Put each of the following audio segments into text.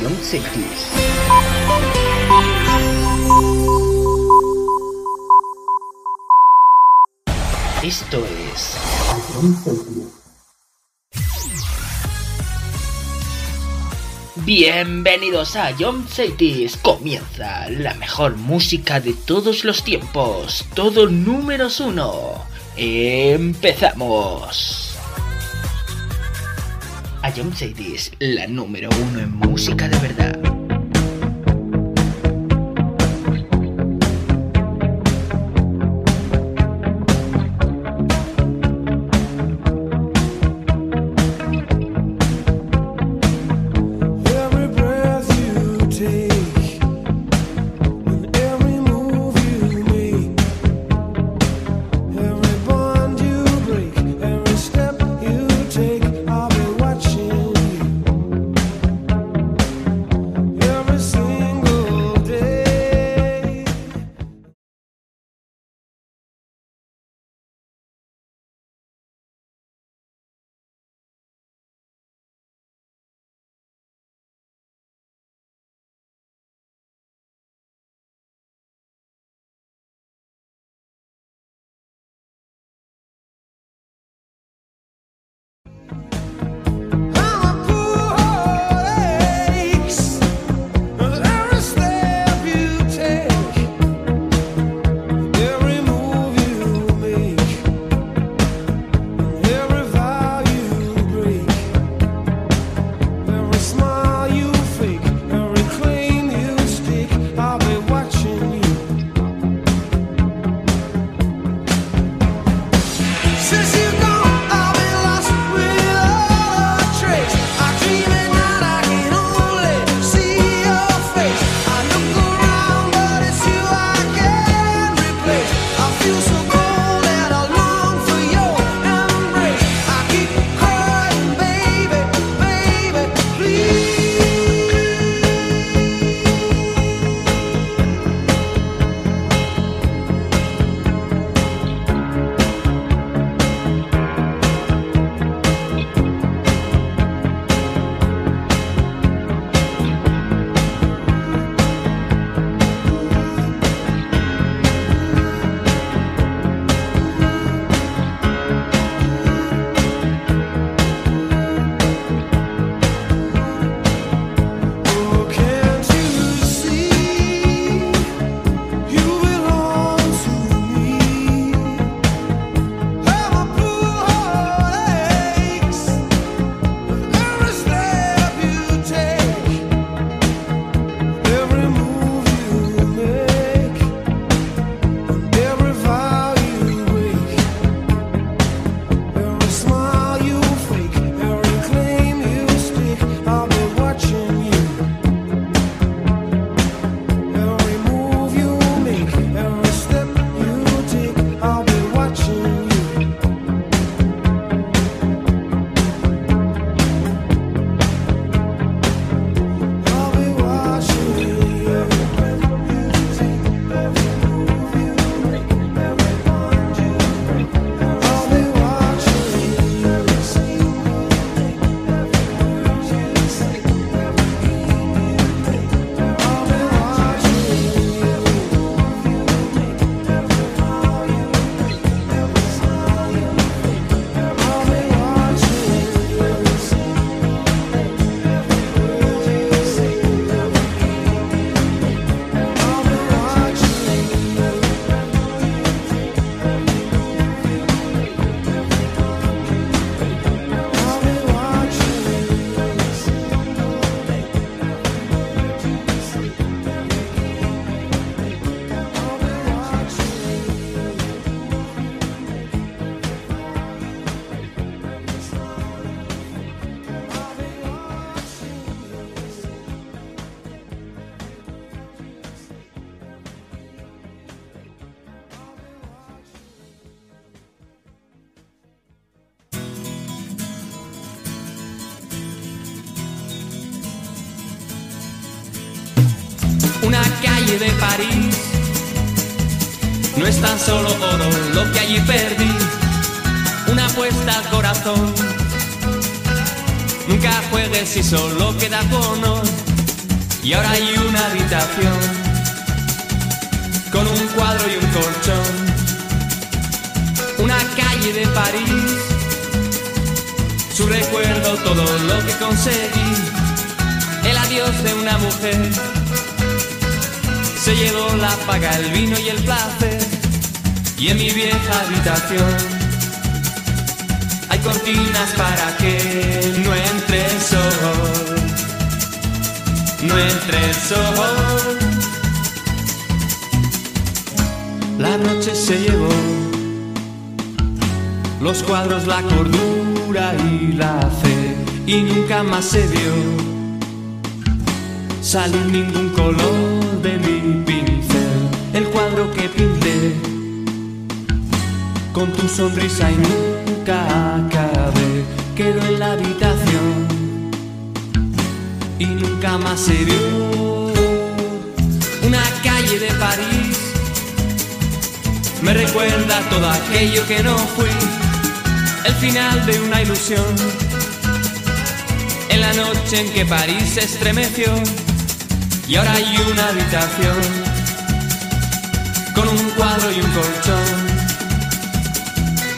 John Cities. Esto es Bienvenidos a John Cities. Comienza la mejor música de todos los tiempos. Todo números uno. Empezamos. A John Cities, la número uno en música de verdad. Si solo queda con y ahora hay una habitación con un cuadro y un colchón. Una calle de París, su recuerdo, todo lo que conseguí, el adiós de una mujer. Se llevó la paga, el vino y el placer, y en mi vieja habitación cortinas para que no entre el sol no entre el sol. La noche se llevó los cuadros, la cordura y la fe, y nunca más se vio salir ningún color de mi pincel. El cuadro que pinté con tu sonrisa y nunca acabé, quedó en la habitación y nunca más se vio. Una calle de París me recuerda todo aquello que no fui, el final de una ilusión. En la noche en que París se estremeció y ahora hay una habitación con un cuadro y un colchón.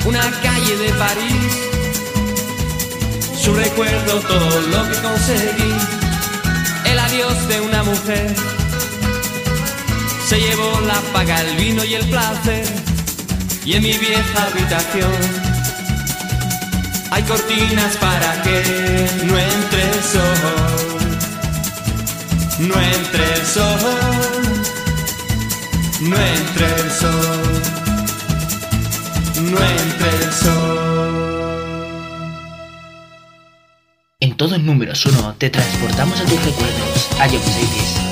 Una calle de París, su recuerdo, todo lo que conseguí el adiós de una mujer. Se llevó la paga, el vino y el placer. Y en mi vieja habitación hay cortinas para que no entre el sol. No entre el sol. No entre el sol. No entre el sol. En todo números 1 te transportamos a tus recuerdos, a John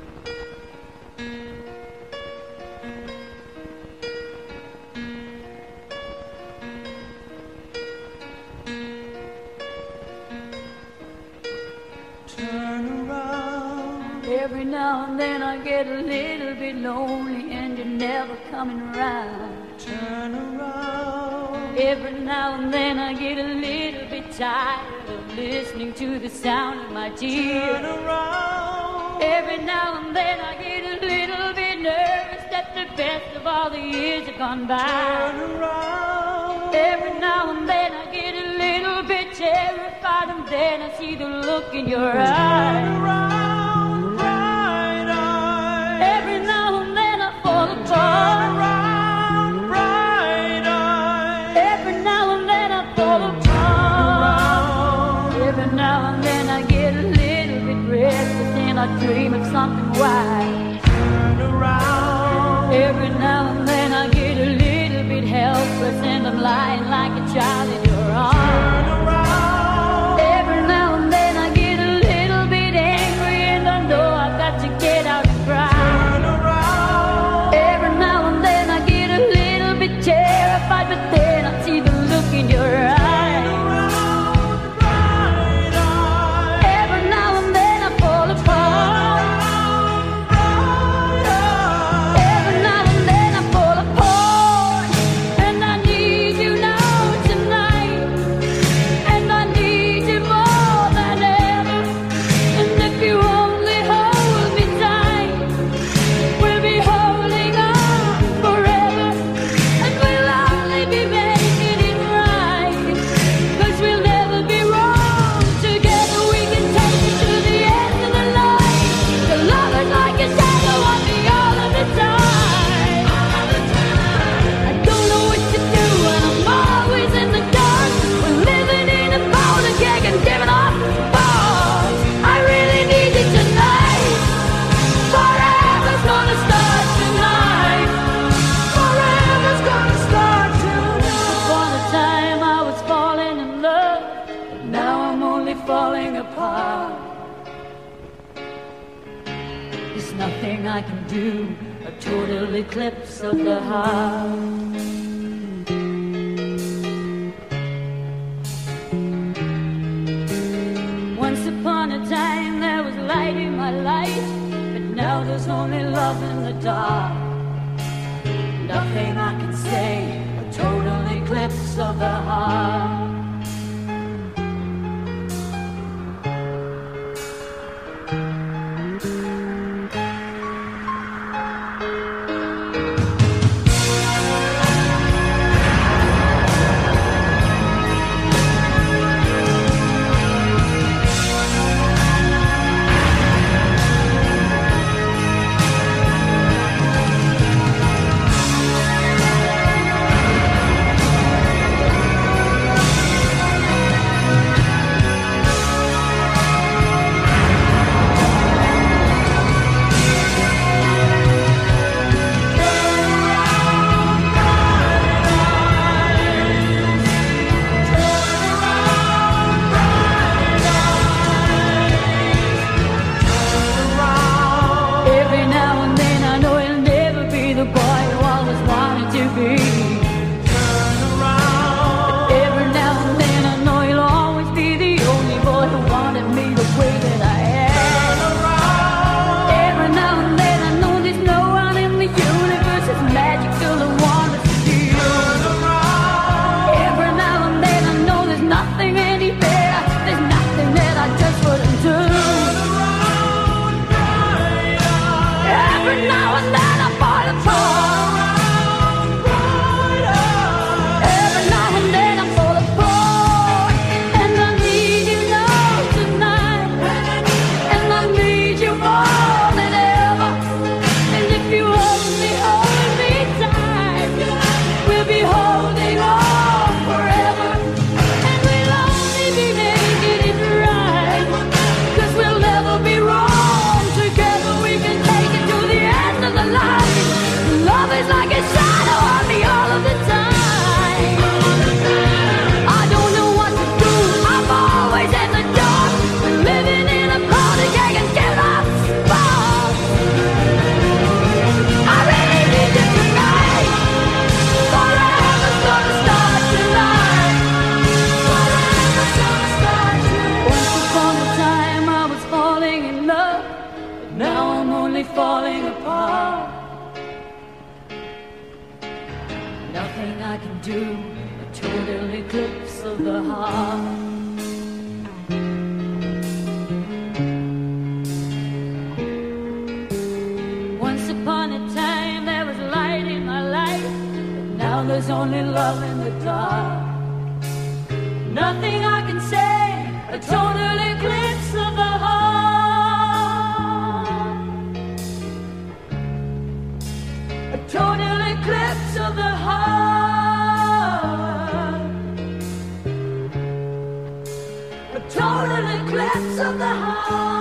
See the look in your eyes. The dark. Nothing I can say, a total eclipse of the heart. A total eclipse of the heart. A total eclipse of the heart.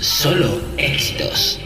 solo éxitos.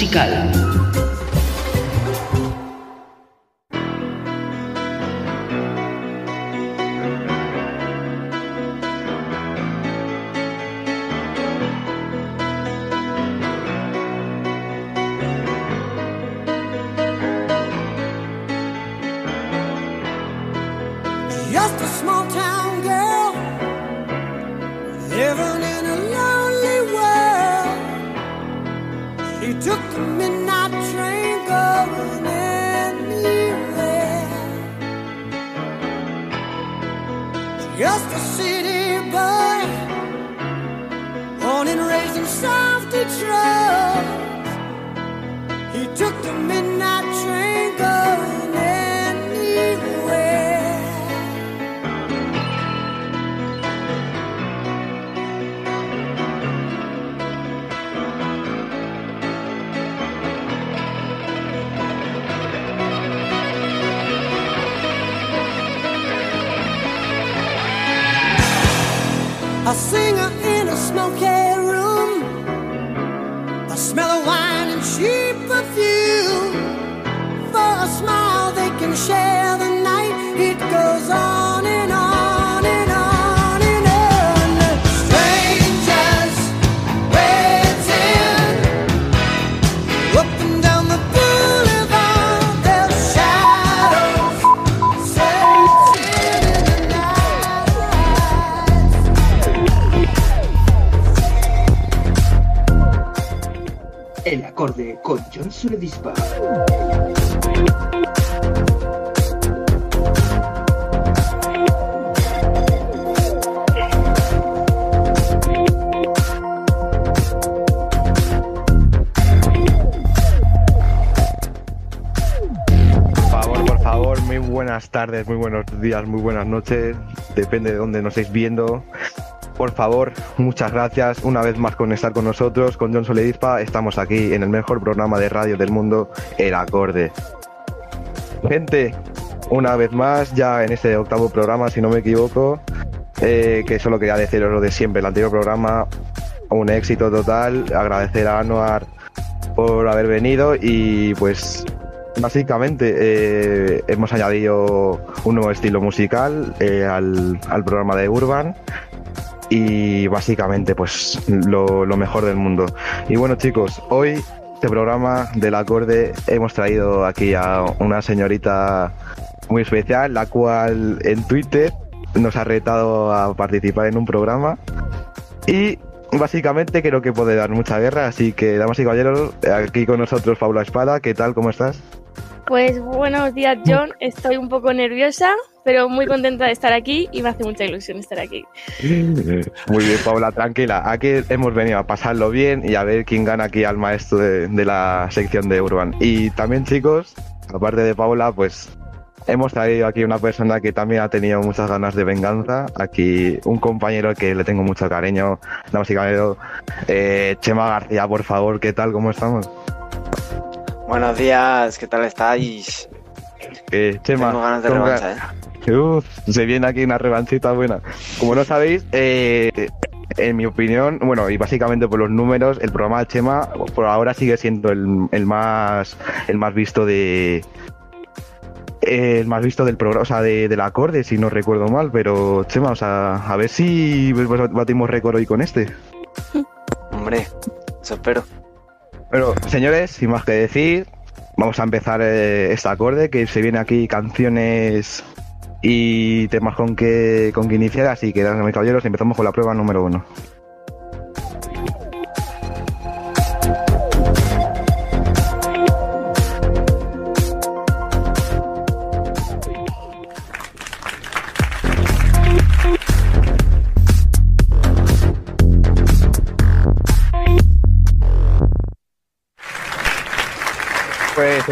Musical. Por favor, muy buenas tardes, muy buenos días, muy buenas noches. Depende de dónde nos estéis viendo. Por favor, muchas gracias una vez más con estar con nosotros, con John Soledispa. Estamos aquí en el mejor programa de radio del mundo, El Acorde. Gente, una vez más, ya en este octavo programa, si no me equivoco, eh, que solo quería deciros lo de siempre, el anterior programa, un éxito total. Agradecer a Anuar por haber venido y pues Básicamente eh, hemos añadido un nuevo estilo musical eh, al, al programa de Urban y básicamente pues lo, lo mejor del mundo. Y bueno chicos, hoy este programa del acorde hemos traído aquí a una señorita muy especial, la cual en Twitter nos ha retado a participar en un programa y básicamente creo que puede dar mucha guerra, así que damas y caballeros, aquí con nosotros Paula Espada, ¿qué tal? ¿Cómo estás? Pues buenos días, John. Estoy un poco nerviosa, pero muy contenta de estar aquí y me hace mucha ilusión estar aquí. Muy bien, Paula, tranquila. Aquí hemos venido a pasarlo bien y a ver quién gana aquí al maestro de, la sección de Urban. Y también, chicos, aparte de Paula, pues hemos traído aquí una persona que también ha tenido muchas ganas de venganza. Aquí un compañero que le tengo mucho cariño, damas y caballeros. Eh, Chema García, por favor, ¿qué tal? ¿Cómo estamos? Buenos días, ¿qué tal estáis? Eh, Chema, Tengo ganas de ¿cómo revancha, ¿eh? Uf, se viene aquí una revanchita buena. Como no sabéis, eh, en mi opinión, bueno, y básicamente por los números, el programa de Chema por ahora sigue siendo el, el más el más visto de el más visto del programa, o sea, de, del acorde, si no recuerdo mal, pero Chema, o sea, a ver si batimos récord hoy con este. Hombre, eso espero. Pero, señores, sin más que decir, vamos a empezar eh, este acorde, que se viene aquí canciones y temas con que, con que iniciar, así que, damas caballeros, empezamos con la prueba número uno.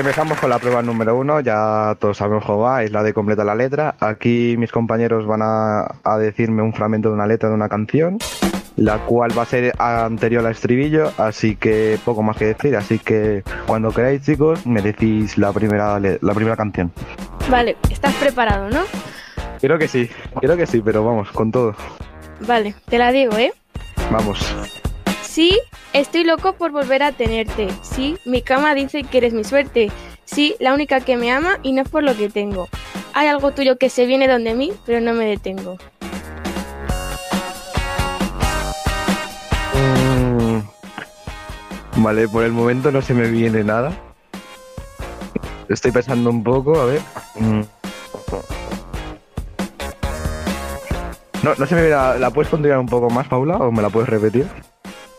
Empezamos con la prueba número uno, ya todos sabemos cómo va, es la de completa la letra. Aquí mis compañeros van a, a decirme un fragmento de una letra de una canción, la cual va a ser anterior al estribillo, así que poco más que decir. Así que cuando queráis, chicos, me decís la primera, la primera canción. Vale, ¿estás preparado, no? Creo que sí, creo que sí, pero vamos, con todo. Vale, te la digo, ¿eh? Vamos. Sí, estoy loco por volver a tenerte. Sí, mi cama dice que eres mi suerte. Sí, la única que me ama y no es por lo que tengo. Hay algo tuyo que se viene donde mí, pero no me detengo. Mm. Vale, por el momento no se me viene nada. Estoy pensando un poco, a ver. Mm. No, no se me viene. ¿La, la puedes continuar un poco más, Paula? ¿O me la puedes repetir?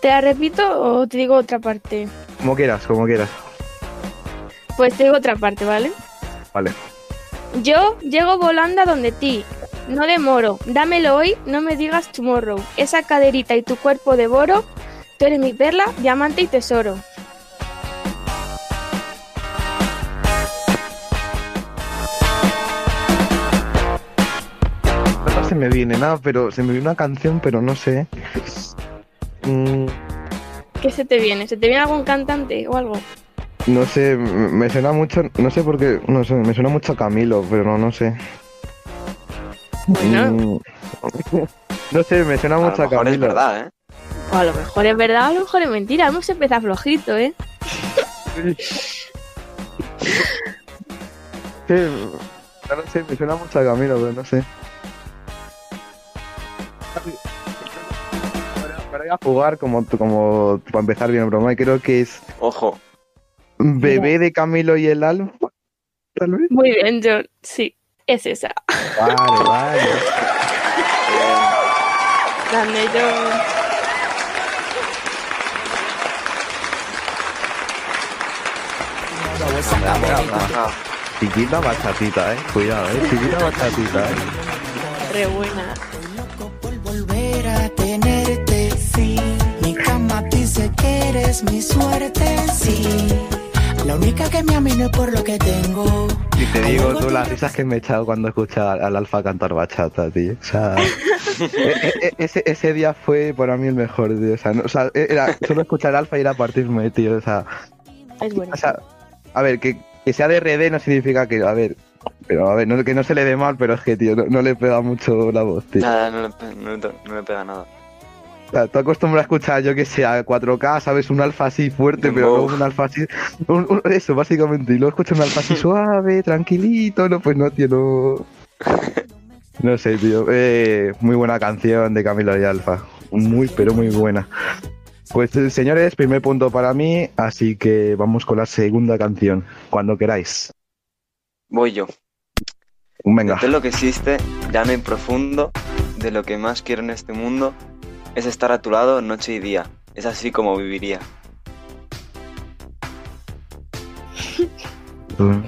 ¿Te la repito o te digo otra parte? Como quieras, como quieras. Pues te digo otra parte, ¿vale? Vale. Yo llego volando a donde ti. No demoro, dámelo hoy, no me digas tomorrow. Esa caderita y tu cuerpo devoro. Tú eres mi perla, diamante y tesoro. Se me viene nada, pero se me viene una canción, pero no sé. Mm, ¿Qué se te viene? ¿Se te viene algún cantante o algo? no sé, me suena mucho, no sé por qué, no sé, me suena mucho a Camilo, pero no, no sé. Bueno. Mm, no sé, me suena A mucho a mejor es Camilo. verdad, ¿eh? O a lo mejor es verdad, a lo mejor es mentira. Hemos empezado flojito, ¿eh? Sí, no sé, me suena mucho a Camilo, pero no sé. A jugar como, como para empezar bien el broma, y creo que es Ojo. Bebé de Camilo y el Alfa. Tal vez. Muy bien, John. Sí, es esa. Vale, vale. Grande, John. Ajá. Chiquita bachatita, eh. Cuidado, eh. Chiquita bachatita, eh. Re buena. volver a tenerte, eres mi suerte, sí. La única que me amino es por lo que tengo. Y te digo tú las risas que me he echado cuando escuché al, al Alfa cantar bachata, tío. O sea, e- e- ese, ese día fue para mí el mejor, tío. O sea, no- o sea, era solo escuchar al Alfa y era partirme, tío. O sea, Es buena. o sea a ver, que, que sea de RD no significa que, a ver, pero a ver, no, que no se le dé mal, pero es que, tío, no, no le pega mucho la voz, tío. Nada, no no no le pega nada. O sea, tú acostumbras a escuchar, yo que sé, a 4K, ¿sabes? Un alfa así fuerte, pero luego un alfa así. un- un- eso, básicamente. Y luego escuchas un alfa así suave, tranquilito. No, pues no, tío, no. No sé, tío. Eh, muy buena canción de Camilo y Alfa. Muy, pero muy buena. Pues eh, señores, primer punto para mí, así que vamos con la segunda canción, cuando queráis. Voy yo. Venga. De lo que existe, llano y profundo, de lo que más quiero en este mundo, es estar a tu lado noche y día. Es así como viviría. No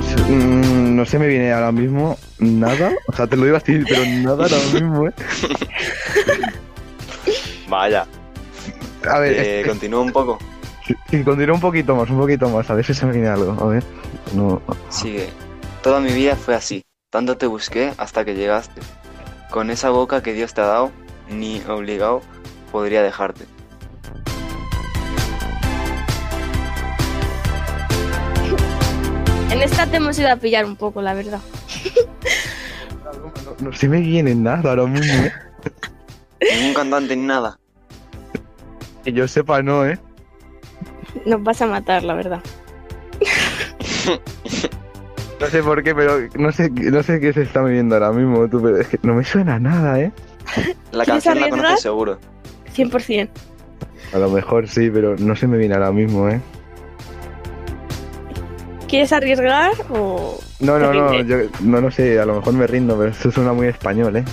sé, mm, no se me viene ahora mismo nada. O sea, te lo iba a decir, pero nada ahora mismo, ¿eh? Vaya. A ver, Eh, es- continúa un poco. Sí, sí, continúa un poquito más, un poquito más. A ver si se me viene algo. A ver. No. Sigue. Toda mi vida fue así. Tanto te busqué hasta que llegaste. Con esa boca que Dios te ha dado, ni obligado podría dejarte. En esta te hemos ido a pillar un poco, la verdad. No, no se me viene nada ahora mismo, ¿eh? Ningún cantante ni nada. Que yo sepa, no, ¿eh? Nos vas a matar, la verdad. No sé por qué, pero no sé, no sé qué se está viendo ahora mismo, tú, pero es que no me suena nada, ¿eh? La ¿Quieres canción la arriesgar? conoces seguro. 100%. A lo mejor sí, pero no se me viene ahora mismo, ¿eh? ¿Quieres arriesgar o...? No, no, no, yo no, no sé, a lo mejor me rindo, pero esto suena muy español, ¿eh?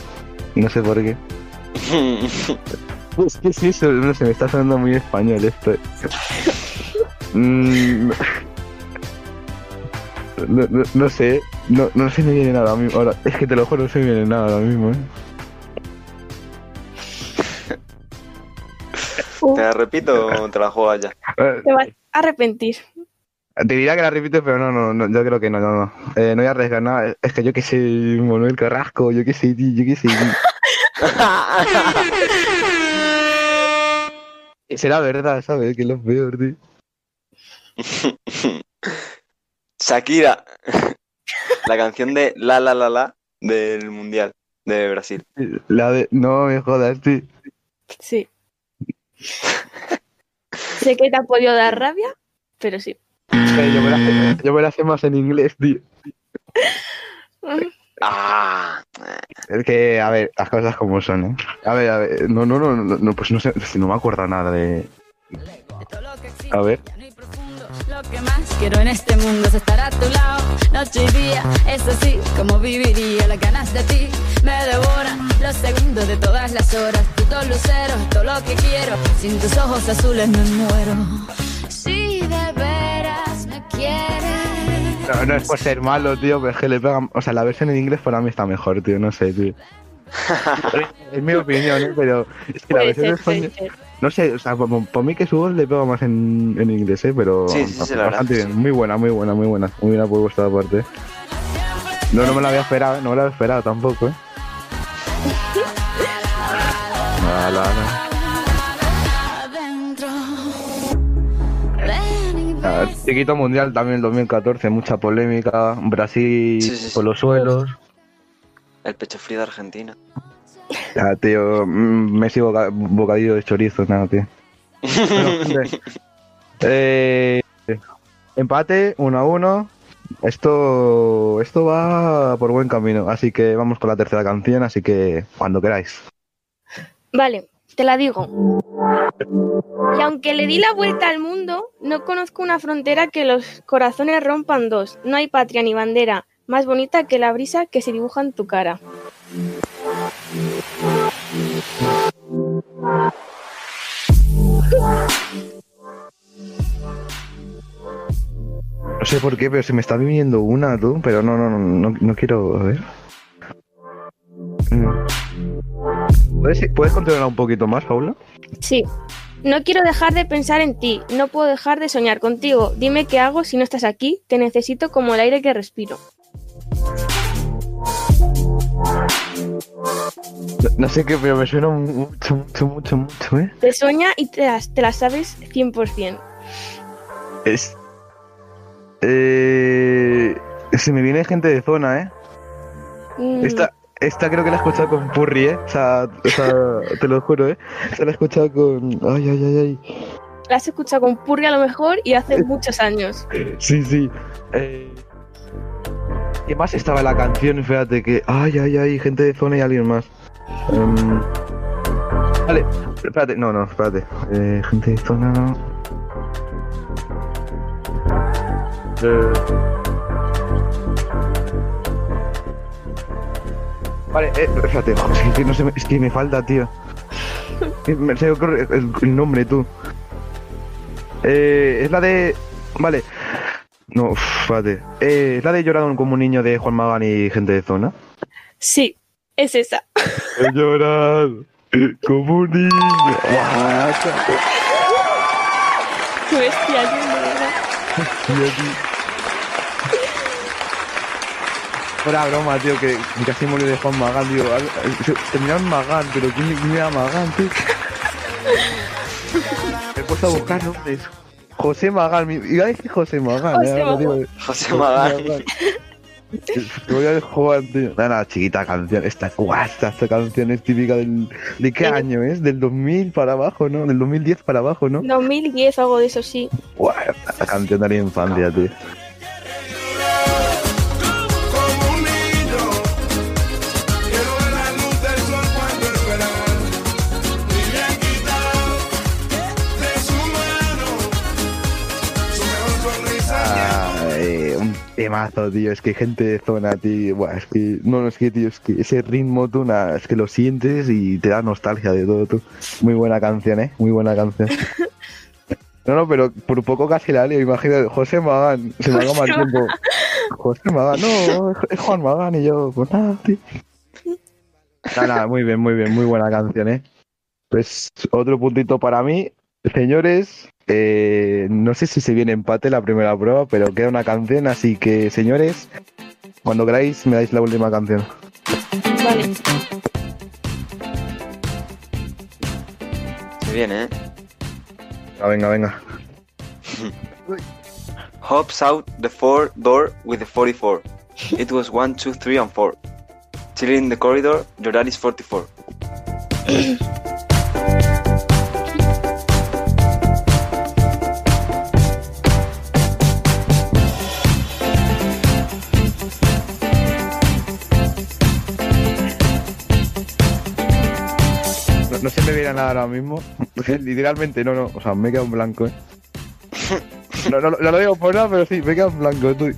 No sé por qué. Es que sí, eso, no sé, me está sonando muy español esto. Mm, no, no, no sé, no, no se me viene nada ahora mismo. Ahora, es que te lo juro, no se me viene nada ahora mismo, ¿eh? ¿Te la repito o te la juegas ya? Te vas a arrepentir. Te diría que la repito, pero no, no, no yo creo que no, no, no. Eh, no voy a arriesgar nada. Es que yo que sé, Manuel Carrasco, yo que sé, tío, yo que sé. Será verdad, ¿sabes? Que es lo peor, tío. Shakira. La canción de La La La La del Mundial de Brasil. La de... No me jodas, tío. Sí. sé que te ha podido dar rabia, pero sí. Yo, me la sé, yo me la sé más en inglés, tío. Ah, Es que, a ver, las cosas como son, ¿eh? A ver, a ver, no, no, no, no, no, pues no sé, si no me acuerdo nada de... A ver. Lo que más quiero en este mundo es estar a tu lado, noche y día. Es así como viviría las ganas de ti. Me devoran los segundos de todas las horas. Tú todos luceros, todo lo que quiero. Sin tus ojos azules me muero. Si de veras me quieres. No, no es por ser malo, tío, pero es que le pegan. O sea, la versión en inglés para mí está mejor, tío, no sé, tío. es mi opinión, ¿eh? pero es que la versión en español. No sé, o sea, por, por mí que su voz le pega más en, en inglés, ¿eh? Pero Sí, sí, sí, la verdad bastante bien. sí. Muy buena, muy buena, muy buena. Muy buena por vuestra parte. No, no me la había esperado, no me la había esperado tampoco, ¿eh? Nada, nada. Y Ah. Chiquito mundial también en 2014, mucha polémica. Brasil Sí, sí, sí. por los suelos. El pecho frío de Argentina. Ya, tío, mm, Messi boca- bocadillo de chorizo, nada, tío. Bueno, eh, empate, 1 a 1. Esto, esto va por buen camino, así que vamos con la tercera canción, así que cuando queráis. Vale, te la digo. Y aunque le di la vuelta al mundo, no conozco una frontera que los corazones rompan dos. No hay patria ni bandera más bonita que la brisa que se dibuja en tu cara. No sé por qué, pero se me está viniendo una, tú, pero no, no, no, no, no quiero, ver. Mm. ¿Puedes, ¿Puedes continuar un poquito más, Paula? Sí. No quiero dejar de pensar en ti, no puedo dejar de soñar contigo. Dime qué hago si no estás aquí, te necesito como el aire que respiro. No, no sé qué, pero me suena mucho, mucho, mucho, mucho, ¿eh? Te sueña y te las, te las sabes 100%. Es. Eh. Se me viene gente de zona, ¿eh? Mm, Esta, esta creo que la he escuchado con Purri, ¿eh? O sea, o sea, te lo juro, ¿eh? Esta la he escuchado con. Ay, ay, ay, ay. La has escuchado con Purri a lo mejor y hace muchos años. Sí, sí. Eh... ¿Qué más estaba la canción? Fíjate que. Ay, ay, ay, gente de zona y alguien más. Em, Vale, espérate, no, no, espérate. Eh, gente de zona. Eh, Vale, eh, espérate, es que, no se me, es que me falta, tío. Me se ocurre el, el nombre, tú. Eh, es la de. Vale. No, espérate. Eh, es la de Llorado como un niño de Juan Magán y gente de zona. Sí, es esa. He llorado como un niño. Qué bestia, tío, de verdad. tío, tío. Fuera broma, tío, que casi morí de Juan Magán, tío. En Magán, pero ¿quién, quién era Magán, tío? Me he puesto a buscar nombres. José Magán, mi- iba a decir José Magán, José eh, ahora, tío. José Magán. Te voy a jugar, tío. Nada, nada, chiquita canción. Esta, guau, esta, esta canción es típica del. ¿De qué año es? Del 2000 para abajo, ¿no? Del 2010 para abajo, ¿no? 2010 o algo de eso, sí. Guau, la canción de la infancia, tío. Temazo, tío. Es que gente de zona, tío. Buah, es que. No, no, es que, tío, es que ese ritmo, tú, nada, es que lo sientes y te da nostalgia de todo, tú. Muy buena canción, ¿eh? Muy buena canción. No, no, pero por poco casi la leo. Imagina, José Magán. Se me acaba el tiempo. José Magán, no, es Juan Magán y yo, pues nada, tío. Nada, nada, muy bien, muy bien, muy buena canción, ¿eh? Pues otro puntito para mí. Señores, eh, no sé si se viene empate la primera prueba, pero queda una canción, así que señores, cuando queráis me dais la última canción. Vale. Se viene, ¿eh? Ah, venga, venga. Hops out the four door with the 44. It was 1, 2, 3, and 4. Chilling in the corridor, your dad is 44. No, no se me viene nada ahora mismo. Literalmente, no, no. O sea, me he quedado en blanco, ¿eh? No, no, no lo digo por nada, pero sí, me quedo en blanco. tú.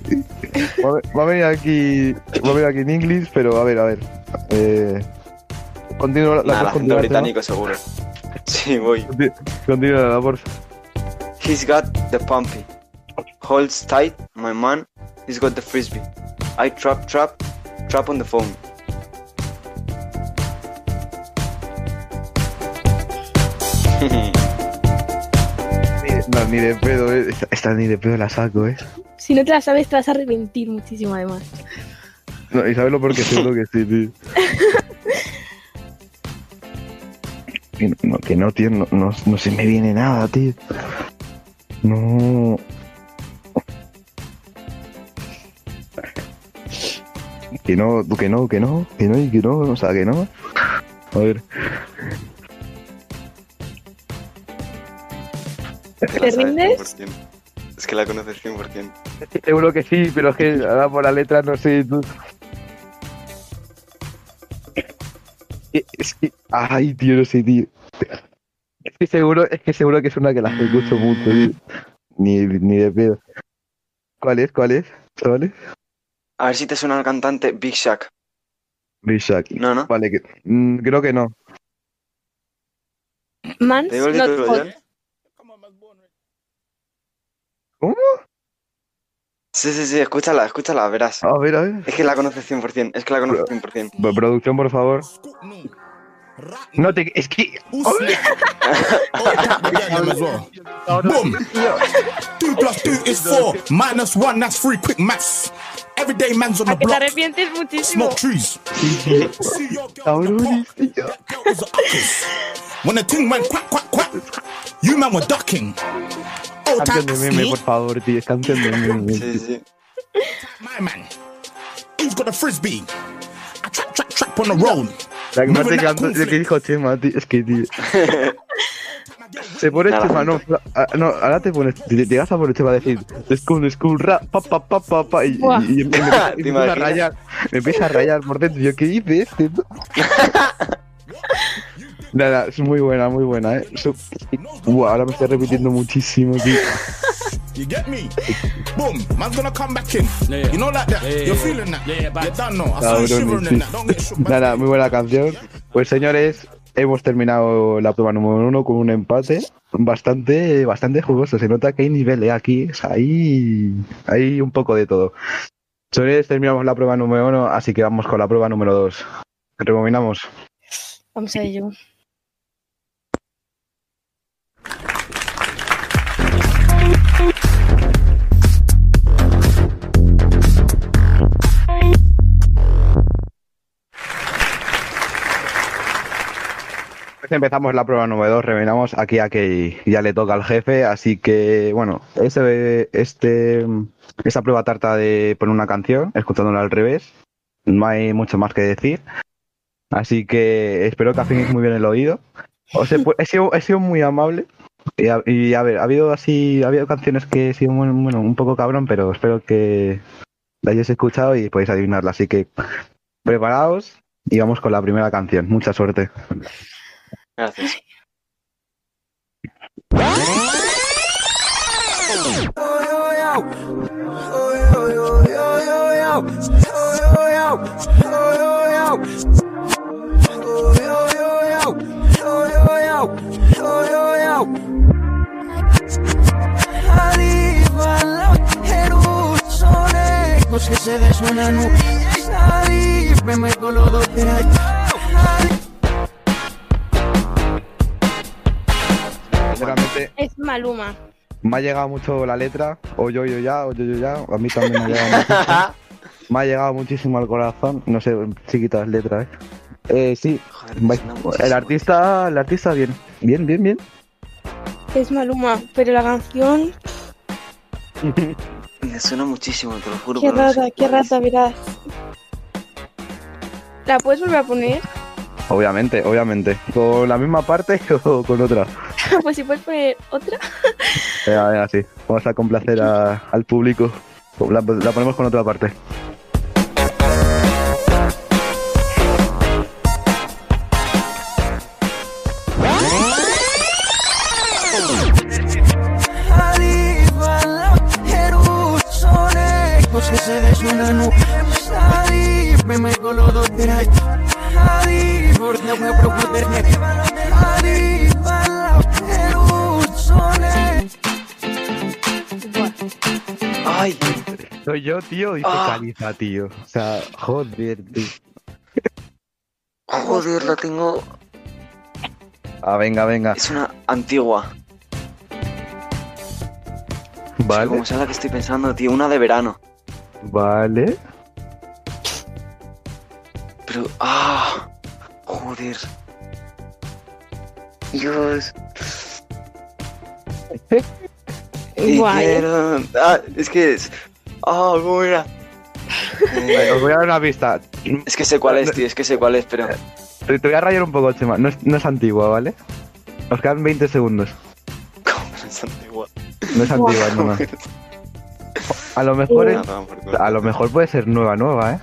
Va, a- venir aquí. Va a venir aquí en inglés, pero a ver, a ver. Eh, continúa la, el la británico seguro. Sí, voy. Continúa la porfa. He's got the pumpy. Holds tight, my man. He's got the frisbee. I trap, trap, trap on the phone. No, ni de pedo, eh. Esta, esta ni de pedo la saco, eh. Si no te la sabes, te vas a arrepentir muchísimo, además. No, y sabes lo porque seguro que sí, tío. Que no, que no, tío, no, no, no se me viene nada, tío. No. Que no, que no, que no, que no, y que no, o sea, que no. A ver. Es que ¿Te rindes? 100%. Es que la conoces 100%. Seguro que sí, pero es que ahora por la letra no sé. Tú. Es que, ay, tío, no sé, tío. Es que seguro, es que seguro que es una que la escucho mucho, tío. Ni, ni de pedo. ¿Cuál es? ¿Cuál es? ¿Chavales? A ver si te suena el cantante Big Shack. Rishaki. No, no. Vale, que, mm, creo que no. Mans, ¿Te digo el not hot. ¿Cómo? Sí, sí, sí, escúchala, escúchala, verás. A ver, a ver. Es que la conoces 100%, es que la conoces 100%. Pro- Producción, por favor. No te. Es que. Boom. Two plus two is four. Minus one, that's three. Quick maths. Everyday man's on the que te block. arrepientes muchísimo. Smoke trees. When the thing went quack, quack, quack, you man were ducking. Oh, Canción de meme, me, por favor, tío. Canción de meme. Sí, sí. my man. He's got a frisbee. I trap, trap, trap on the road. La que más te canto es que dijo Chema, tío. Es que, tío. Se pone Nada, Chema, no, no, ahora te pones, te, vas a poner Chema a decir school, school, rap, pa, pa, pa, pa, pa, y, me, ¿Te me empieza a rayar, me empieza a rayar por dentro, yo, ¿qué dice este? Nada, es muy buena, muy buena, eh. Su- Buah, ahora me estoy repitiendo muchísimo, tío. You get me? Boom. Man's gonna come back in. You know like that. You're feeling that. you done know. I feel you shivering in that. Don't get shook. Nada, muy buena canción. Pues señores, hemos terminado la prueba número uno con un empate bastante, bastante jugoso. Se nota que hay nivel eh, aquí. O sea, hay, hay un poco de todo. Señores, terminamos la prueba número uno, así que vamos con la prueba número dos. Rebobinamos. Vamos a ello. Pues empezamos la prueba número dos, rebobinamos aquí a que ya le toca al jefe, así que bueno, este, este, esta prueba trata de poner una canción, escuchándola al revés. No hay mucho más que decir. Así que espero que afinéis muy bien el oído. Os he, pu- he sido, he sido muy amable. Y a, y a ver, ha habido así, ha habido canciones que he sido muy- bueno, un poco cabrón, pero espero que la hayáis escuchado y podéis adivinarla. Así que preparaos y vamos con la primera canción. Mucha suerte. Gracias. Se Sinceramente, Es Maluma. me ha llegado mucho la letra. O yo, yo ya, o yo, yo ya. A mí también me ha llegado muchísimo. Me ha llegado muchísimo al corazón. No sé, chiquitas letras, ¿eh? Eh, sí. Joder, El artista, el artista bien. Bien, bien, bien. Es Maluma. Pero la canción. Me suena muchísimo, te lo juro. Qué no rata, qué rata, verás. ¿La puedes volver a poner? Obviamente, obviamente. ¿Con la misma parte o con otra? pues si puedes poner otra. Venga, venga, sí. Vamos a complacer a- al público. La, la ponemos con otra parte. Yo, tío, dice Ah. Caliza, tío. O sea, joder, tío. joder, la tengo. Ah, venga, venga. Es una antigua. Vale, Como sea la que estoy pensando, tío. Una de verano. vale. Pero. ¡Ah! Joder. Dios. Y Guay. Ah, es que es. Ah, ¿cómo era? Vale, Os voy a dar una pista. Es que sé cuál es, tío. Es que sé cuál es, pero. Te, te voy a rayar un poco, Chema. No es, no es antigua, ¿vale? Nos quedan 20 segundos. ¿Cómo no es antigua? No es antigua, no, no. A lo mejor es- Ah, a lo mejor puede ser nueva, nueva, ¿eh?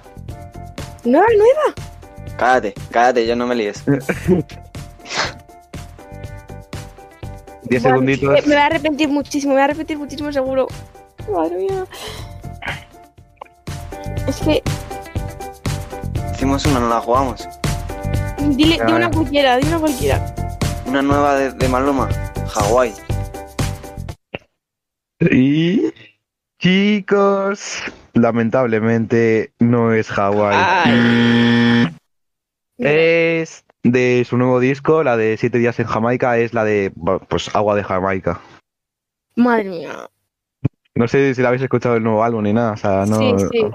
¿Nueva, nueva? Cállate, cállate, ya no me líes. 10 Vale, segunditos. Me, me voy a arrepentir muchísimo, me voy a arrepentir muchísimo seguro. Madre mía. Es que, Hicimos una, no la jugamos. dile, di una cualquiera, di una cualquiera. Una nueva de, de Maluma. Hawái. Y chicos, lamentablemente no es Hawái. Es de su nuevo disco, la de Siete días en Jamaica, es la de pues agua de Jamaica. Madre mía. No sé si la habéis escuchado el nuevo álbum ni nada, o sea, no. Sí, sí.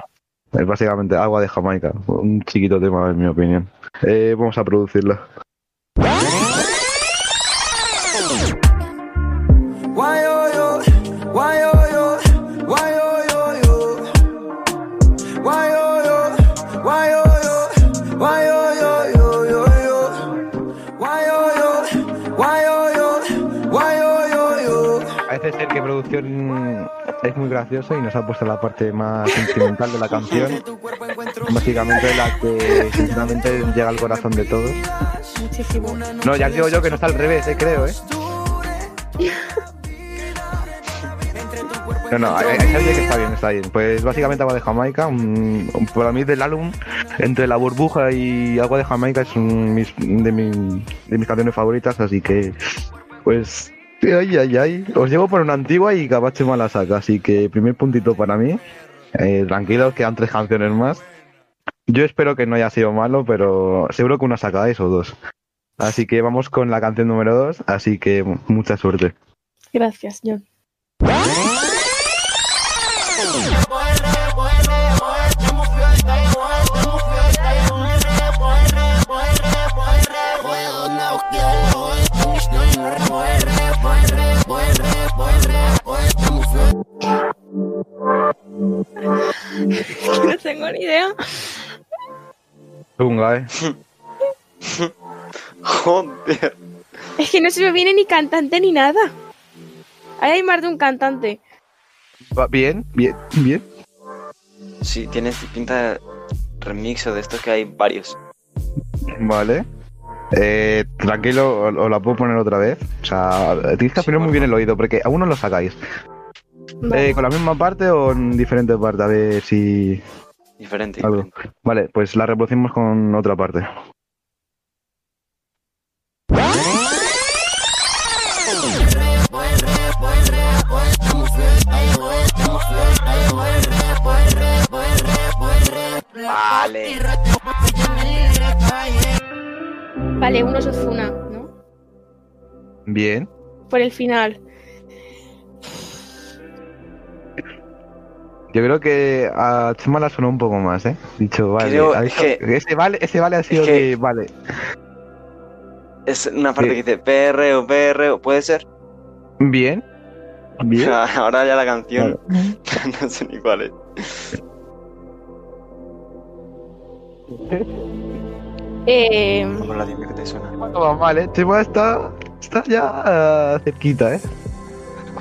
Es básicamente agua de Jamaica, un chiquito tema en mi opinión. Eh, vamos a producirlo. Es muy gracioso y nos ha puesto la parte más sentimental de la canción. Básicamente la que sinceramente llega al corazón de todos. Muchísimo. No, ya digo yo que no está al revés, eh, creo, eh. No, no, hay, hay gente que está bien, está bien. Pues básicamente Agua de Jamaica, un- un- para mí del álbum, entre La Burbuja y Agua de Jamaica es un mis- de, mi- de mis canciones favoritas, así que, pues, ay, ay, ay. Os llevo por una antigua y Cabache la saca, así que primer puntito para mí. Eh, tranquilos, quedan tres canciones más. Yo espero que no haya sido malo, pero seguro que una sacáis o dos. Así que vamos con la canción número dos, así que mucha suerte. Gracias, John. No tengo ni idea. Chunga, eh. Joder. Es que no se me viene ni cantante ni nada. Ahí hay más de un cantante. Va Bien, bien, bien. Sí, tienes pinta de remix o de estos que hay varios. Vale. Eh, tranquilo, os la puedo poner otra vez. O sea, tienes que afinar muy bien el oído, porque aún no lo sacáis. Vale. Eh, ¿Con la misma parte o en diferente parte? A ver si. Diferente, Algo. diferente. Vale, pues la reproducimos con otra parte. Vale. Vale, uno es Ozuna, ¿no? Bien. Por el final. Yo creo que a Chema la sonó un poco más, ¿eh? Dicho, vale. Creo- ha es dicho- que- ese vale, ese vale ha sido que- de. Vale. Es una parte Sí. que dice PR o PR o puede ser. Bien. Bien. Ahora ya la canción. no sé ni cuál es. Eh, Con la dime que te suena. No va mal, ¿eh? Chema está, está ya ah, cerquita, ¿eh?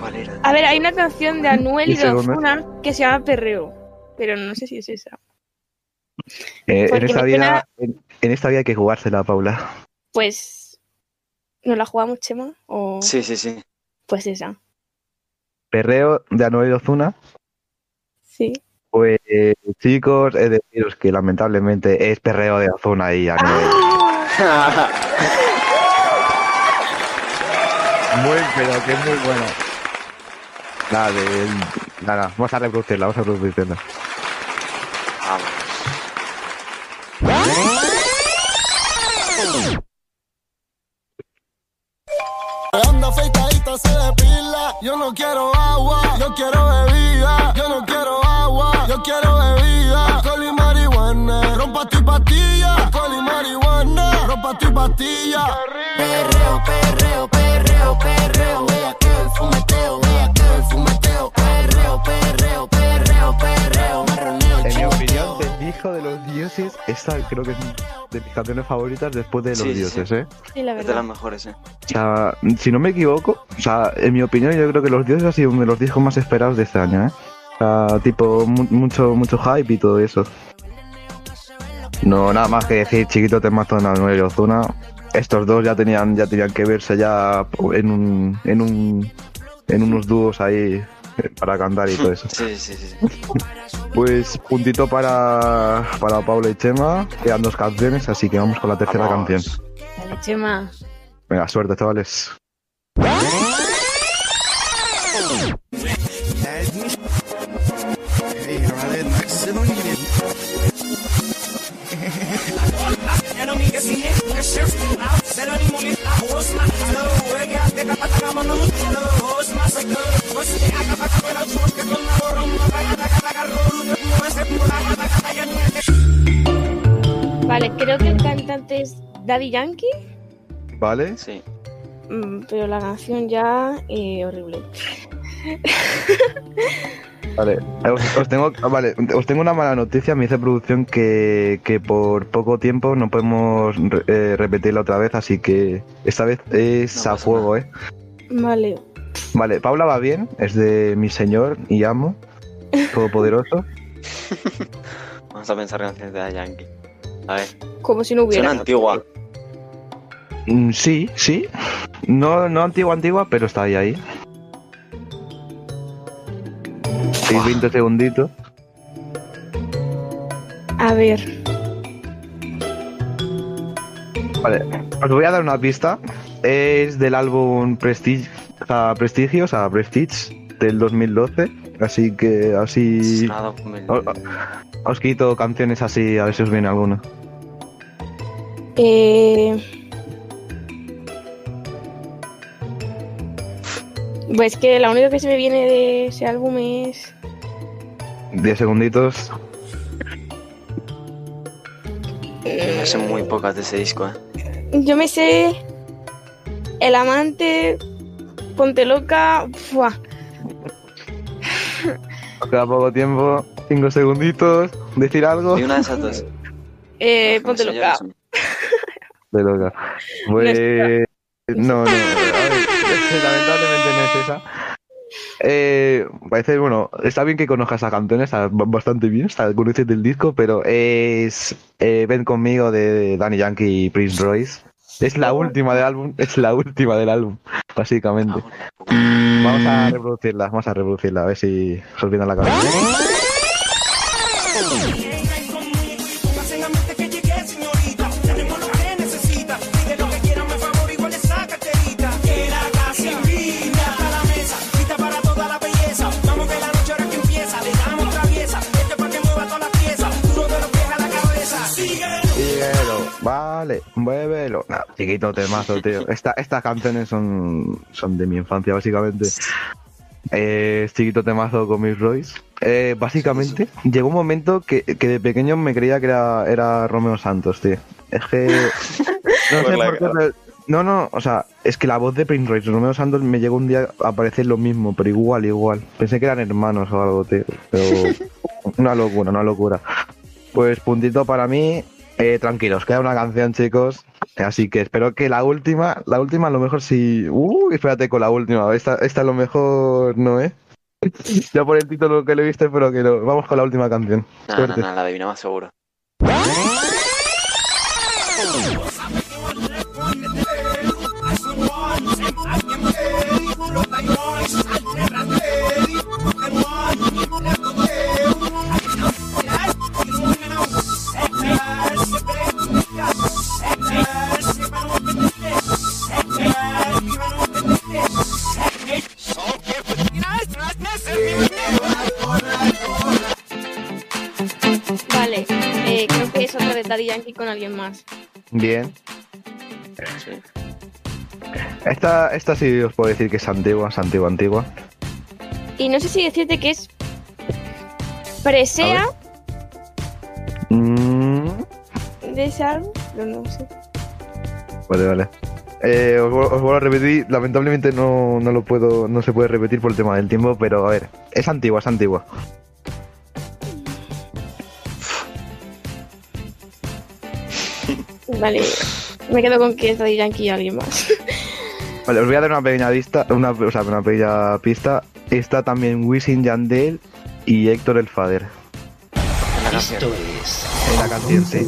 ¿Cuál era? a ver, hay una canción de Anuel y Y de. Ozuna que se llama Perreo. Pero no sé si es esa. Eh, en, esta vida, suena- en, en esta vida hay que jugársela, Paula. Pues. ¿Nos la jugamos, Chema? O. Sí, sí, sí. Pues esa. Perreo de Anuel y Ozuna. Sí. Pues chicos, he de deciros que lamentablemente es perreo de Ozuna ahí a nivel. Muy, pero que es muy bueno. Nada, de, nada, vamos a reproducirla, vamos a reproducirla. Anda afeitadita, se depila. Yo no quiero agua, yo quiero bebida. Yo no quiero agua, yo quiero bebida. Alcohol y marihuana, rompa tu pastilla. Alcohol y marihuana, rompa tu pastilla. Perreo, perreo, perreo, perreo. Vea que el Perreo, perreo, perreo, perreo. Marroneo, En mi opinión, del hijo de los dioses, esta creo que es de mis canciones favoritas después de los Sí, dioses, sí. ¿eh? Sí, la Es de las mejores, eh. O sea, si no me equivoco, o sea, en mi opinión, yo creo que Los Dioses ha sido uno de los discos más esperados de este año, ¿eh? O sea, tipo, mu- mucho, mucho hype y todo eso. No, nada más que decir, chiquito temazo de Anuel y Ozuna. Estos dos ya tenían, ya tenían que verse ya en un, en un, en unos dúos ahí para cantar y todo eso. Sí, sí, sí. sí. Pues puntito para, para Paula y Chema, quedan dos canciones, así que vamos con la tercera Vamos. canción. Dale, Chema. Venga, suerte, chavales. Vale, creo que el cantante es Daddy Yankee, ¿Vale? Sí. mm, pero la canción ya eh, horrible. Vale, os, os tengo, vale, os tengo una mala noticia. Me dice producción que, que por poco tiempo no podemos re- eh, repetirla otra vez, así que esta vez es No a fuego, ¿eh? Vale, Vale, Paula va bien, es de mi señor y amo, todopoderoso. Vamos a pensar canciones de la Yankee. A ver. como si no Suena hubiera. antigua. Mm, sí, sí. No, no antigua, antigua, pero está ahí, ahí. Sí, 20 segunditos. A ver, Vale, os voy a dar una pista. Es del álbum Prestige, o sea, Prestigio, o sea, Prestige del 2012. Así que así Nada, os, os quito canciones así, a ver si os viene alguna. eh... Pues que la única que se me viene de ese álbum es. 10 segunditos. Yo me sé muy pocas de ese disco, eh. Yo me sé. El amante. Ponte loca. Os queda poco tiempo. 5 segunditos. Decir algo. Y una de esas dos. Eh, No ponte loca. De loca. Pues. No, no. A lamentablemente no es esa. Eh, parece, bueno, está bien que conozcas esa canción, está bastante bien, está conoces del disco, pero es eh, Ven conmigo de Danny Yankee y Prince Royce. Es la última del álbum, es la última del álbum, básicamente. Vamos a reproducirla, vamos a reproducirla, a ver si os viene a la cabeza. Vale, muévelo. Nah, chiquito temazo, tío. Esta, estas canciones son, son de mi infancia, básicamente. Eh, chiquito temazo con Miss Royce. Eh, básicamente, llegó un momento que, que de pequeño me creía que era, era Romeo Santos, tío. Es que. No sé por qué, pero- No, no, o sea, es que la voz de Prince Royce Romeo Santos me llegó un día a parecer lo mismo, pero igual, igual. Pensé que eran hermanos o algo, tío. Pero. Una locura, una locura. Pues puntito para mí. Eh, tranquilos, queda una canción, chicos. Así que espero que la última, la última a lo mejor sí. Uh, espérate con la última. Esta, esta a lo mejor no, ¿eh? Ya por el título que le viste, pero que no. Vamos con la última canción. No, no, Suerte. no, la adivinaba seguro. Vale, eh, creo que es otra de Daddy Yankee con alguien más. Bien. Esta, esta sí os puedo decir que es antigua, es antigua, antigua. Y no sé si decirte que es Presea. Mm. De ese no, no sé. Vale, vale. Eh, os, vu- os vuelvo a repetir, lamentablemente no, no lo puedo, no se puede repetir por el tema del tiempo, pero a ver, es antigua, es antigua. Vale, me quedo con que es Daddy Yankee y alguien más. Vale, os voy a dar una pequeña lista, una, o sea, una pequeña pista. Está también Wisin Yandel y Héctor el Fader. Esto es En la canción, sí.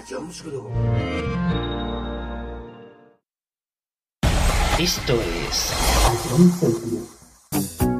A Jones Group. Esto es Don't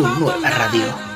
tu nueva radio.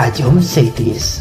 A John Cities.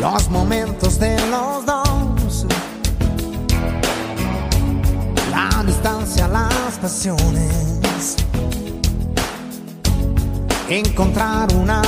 los momentos de los dos, la distancia, las pasiones, encontrar una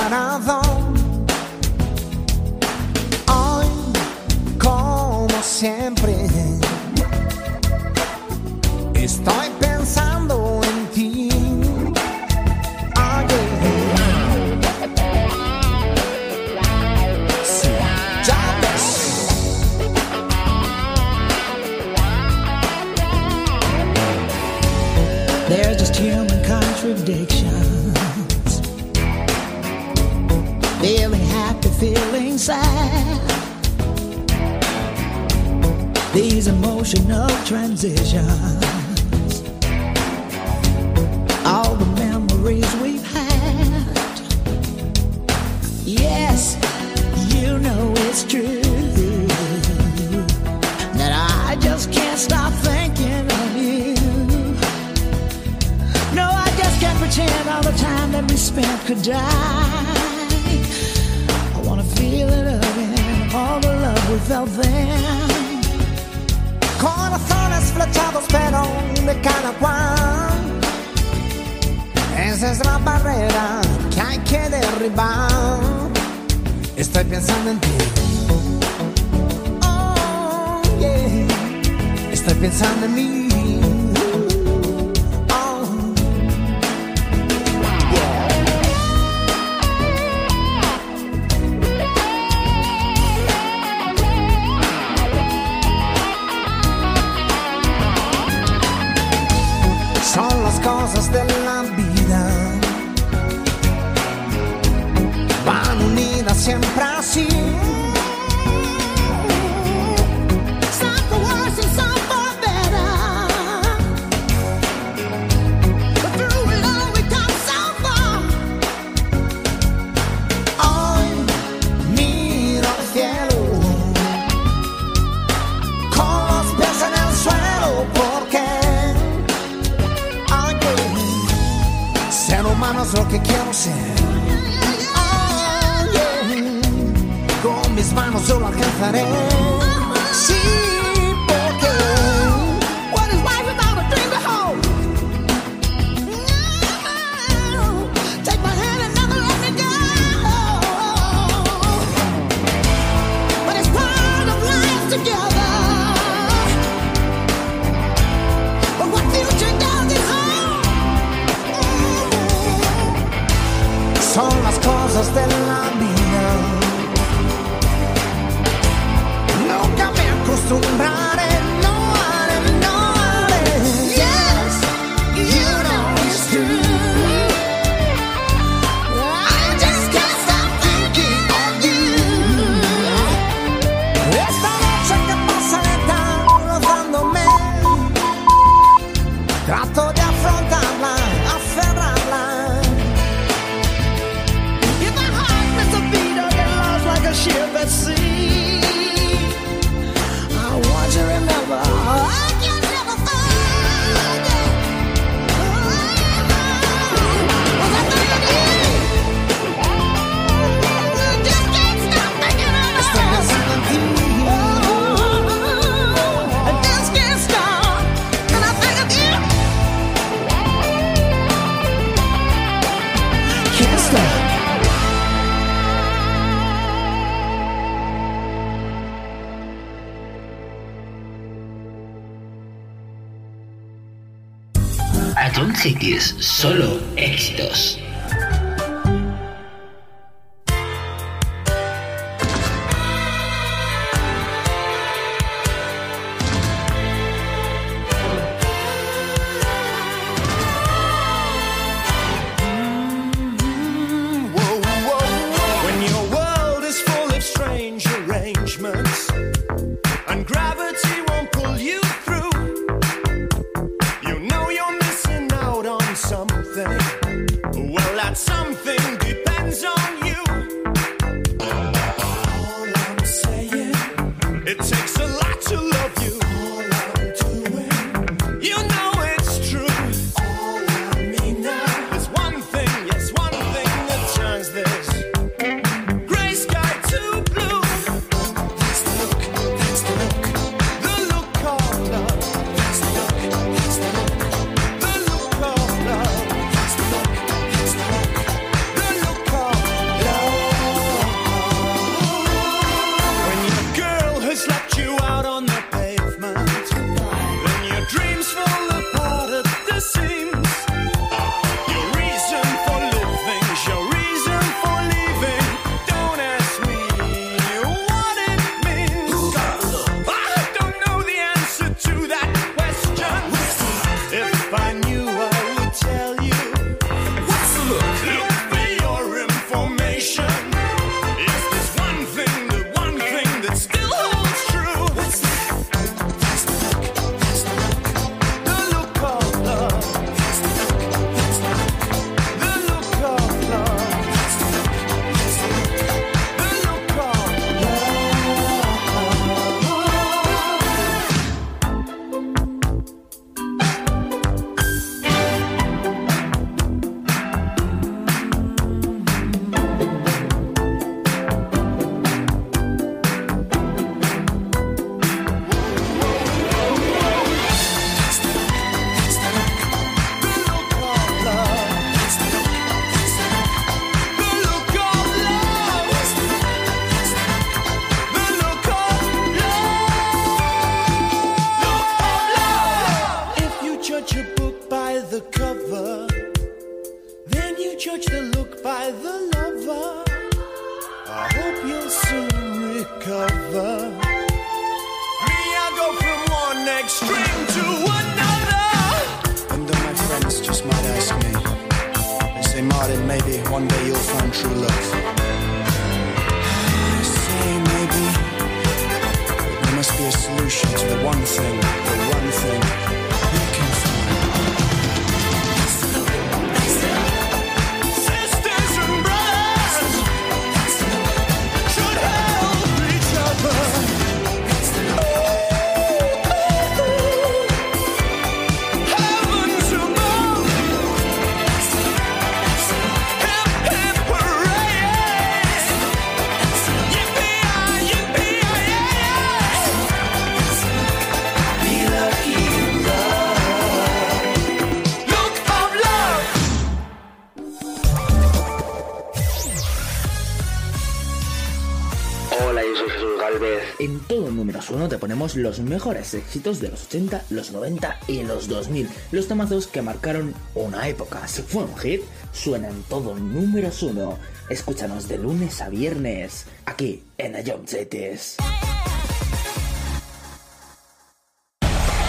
los mejores éxitos de los 80, los 90 y los 2000, los tomazos que marcaron una época. Si fue un hit, suena en todo números uno. Escúchanos de lunes a viernes, aquí en Ayom Zetes.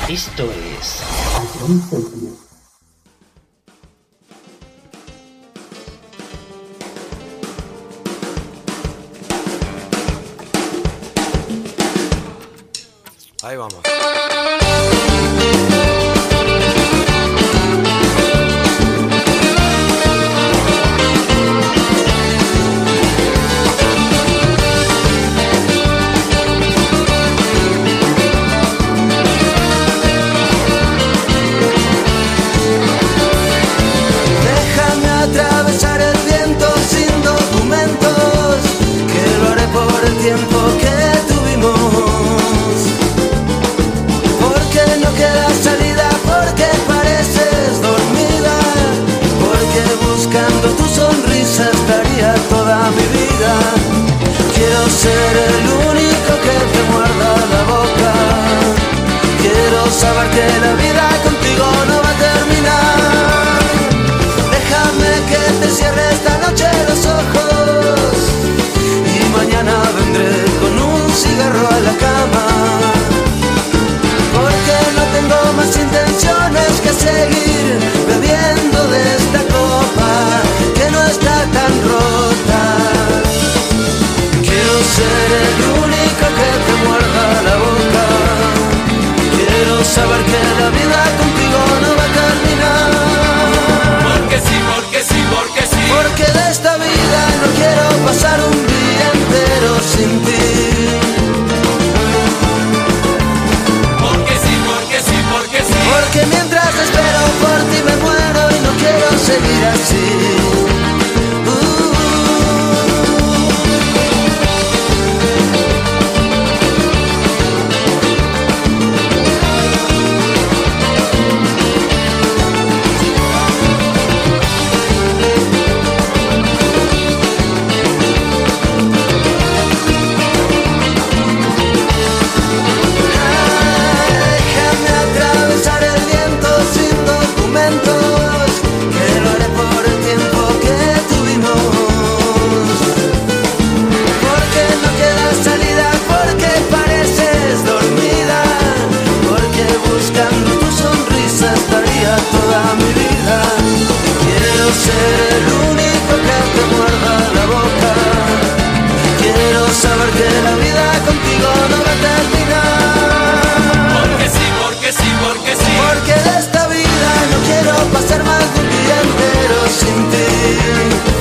Esto es 裁判も。gastaría toda mi vida. Quiero ser el único que te muerda la boca. Quiero saber que la vida contigo no va a terminar. Porque sí, porque sí, porque sí. Porque de esta vida no quiero pasar más de un día entero sin ti.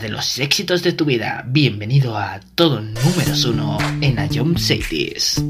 de los éxitos de tu vida. Bienvenido a todo números uno en Ion Cities.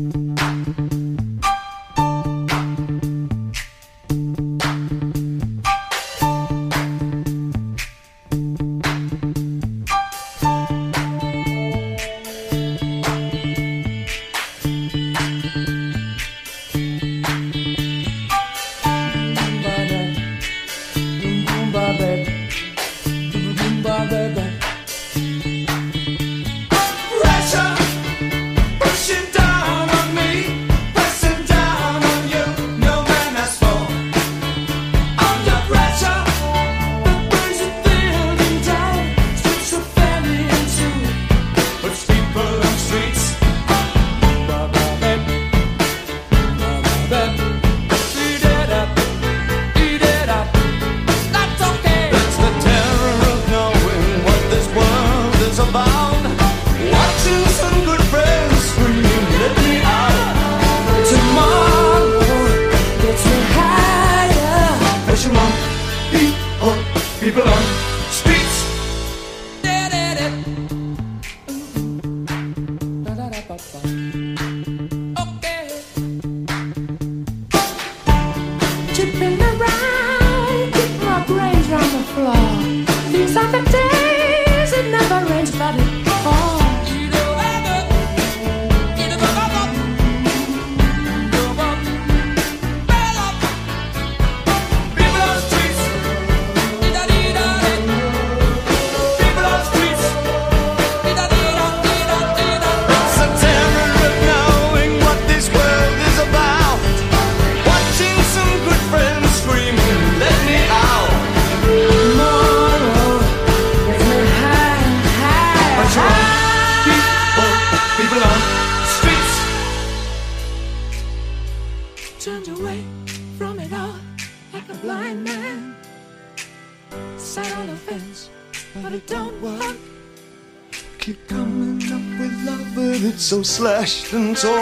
distance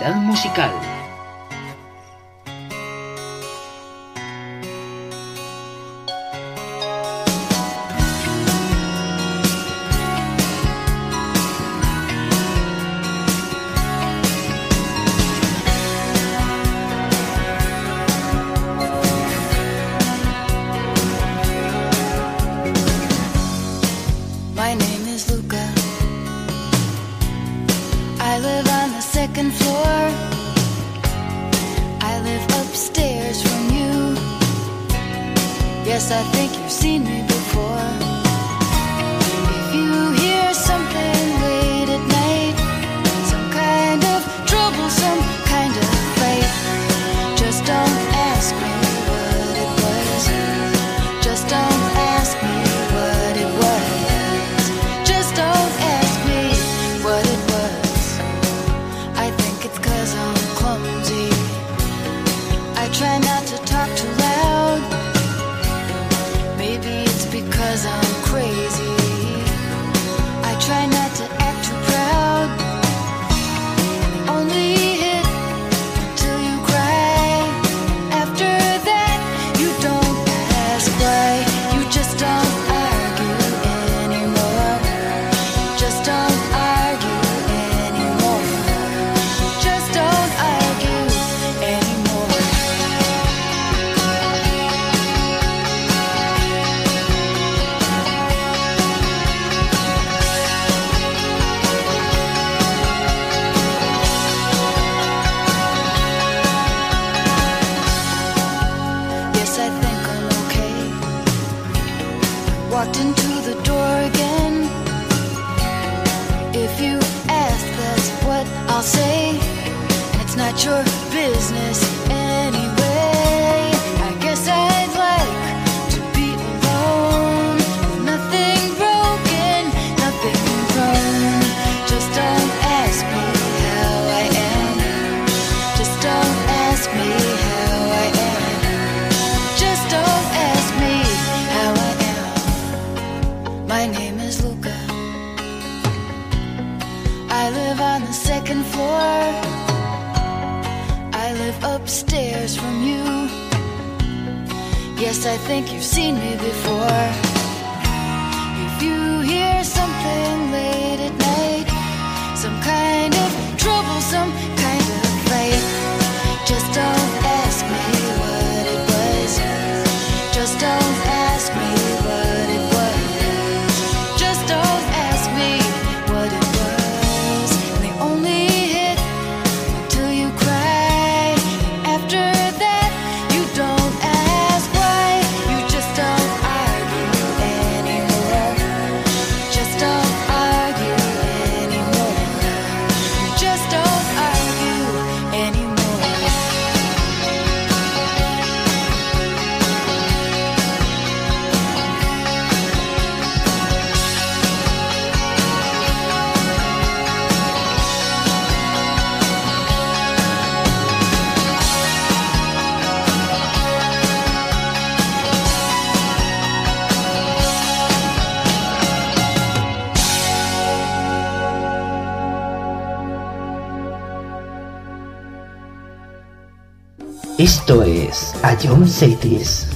Calidad musical. Es A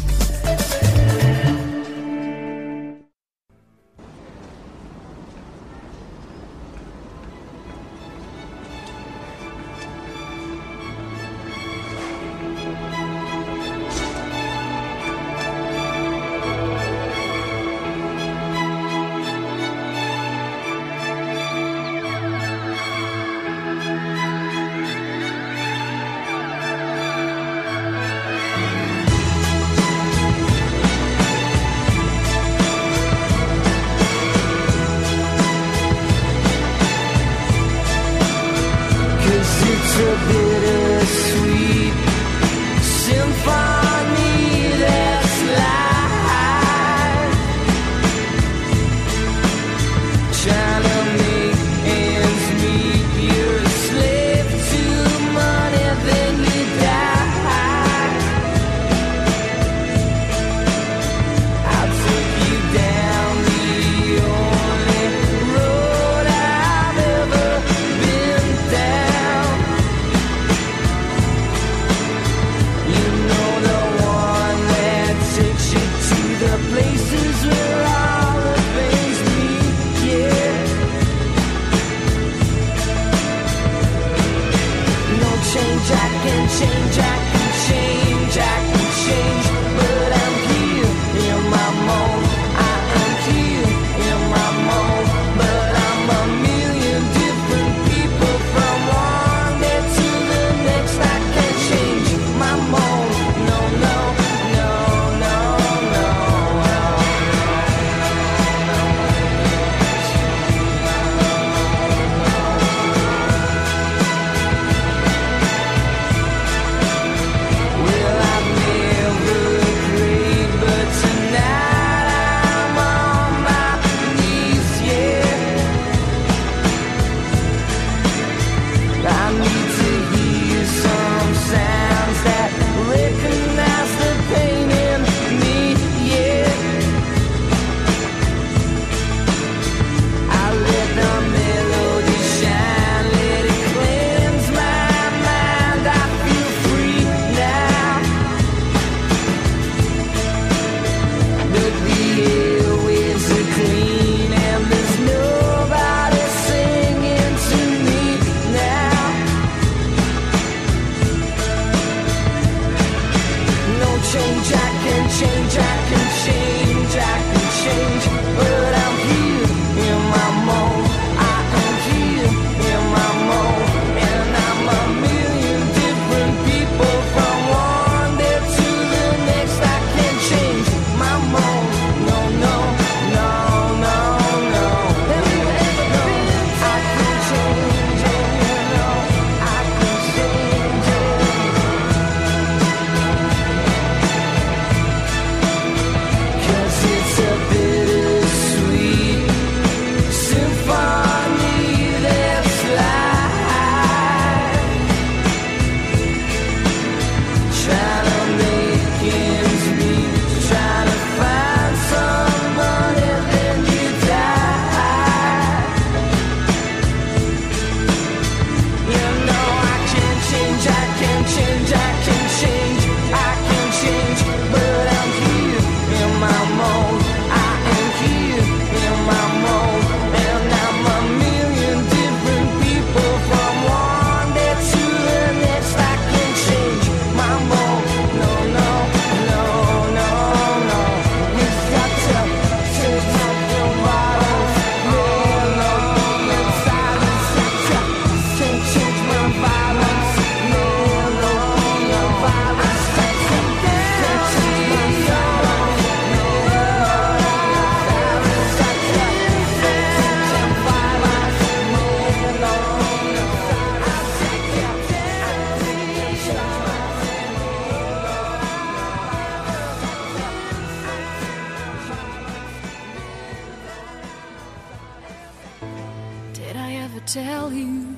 tell you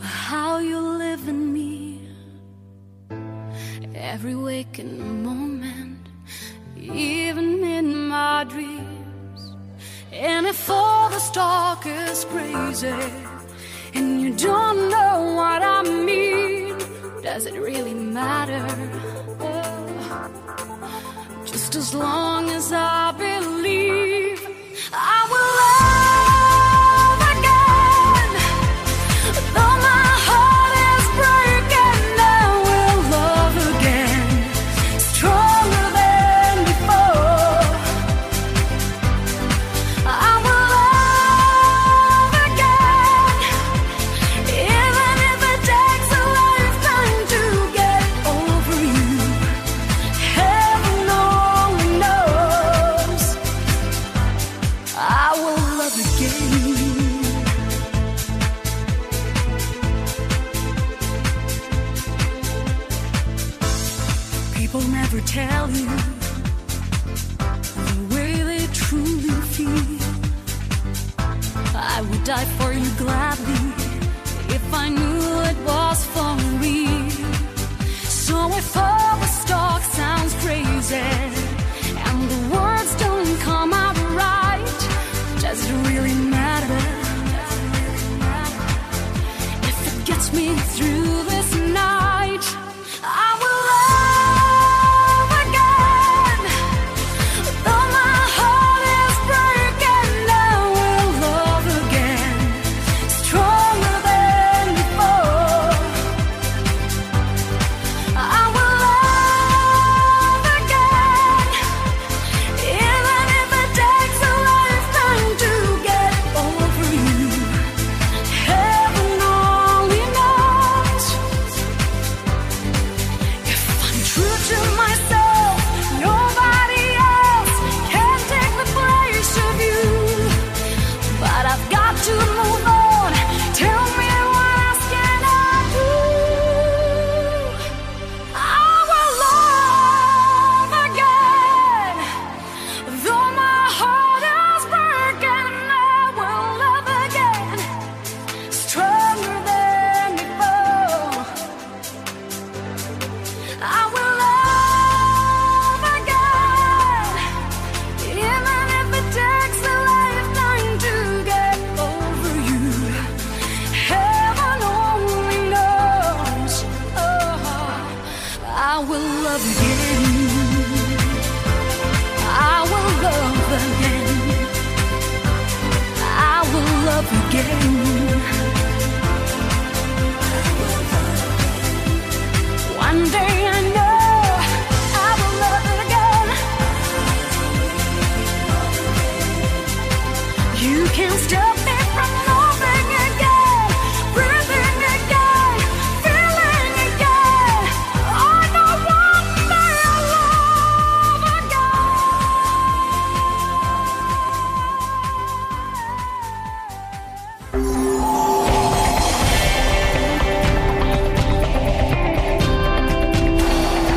how you live in me every waking moment, even in my dreams. And if all this talk is crazy and you don't know what I mean, does it really matter? Just as long as I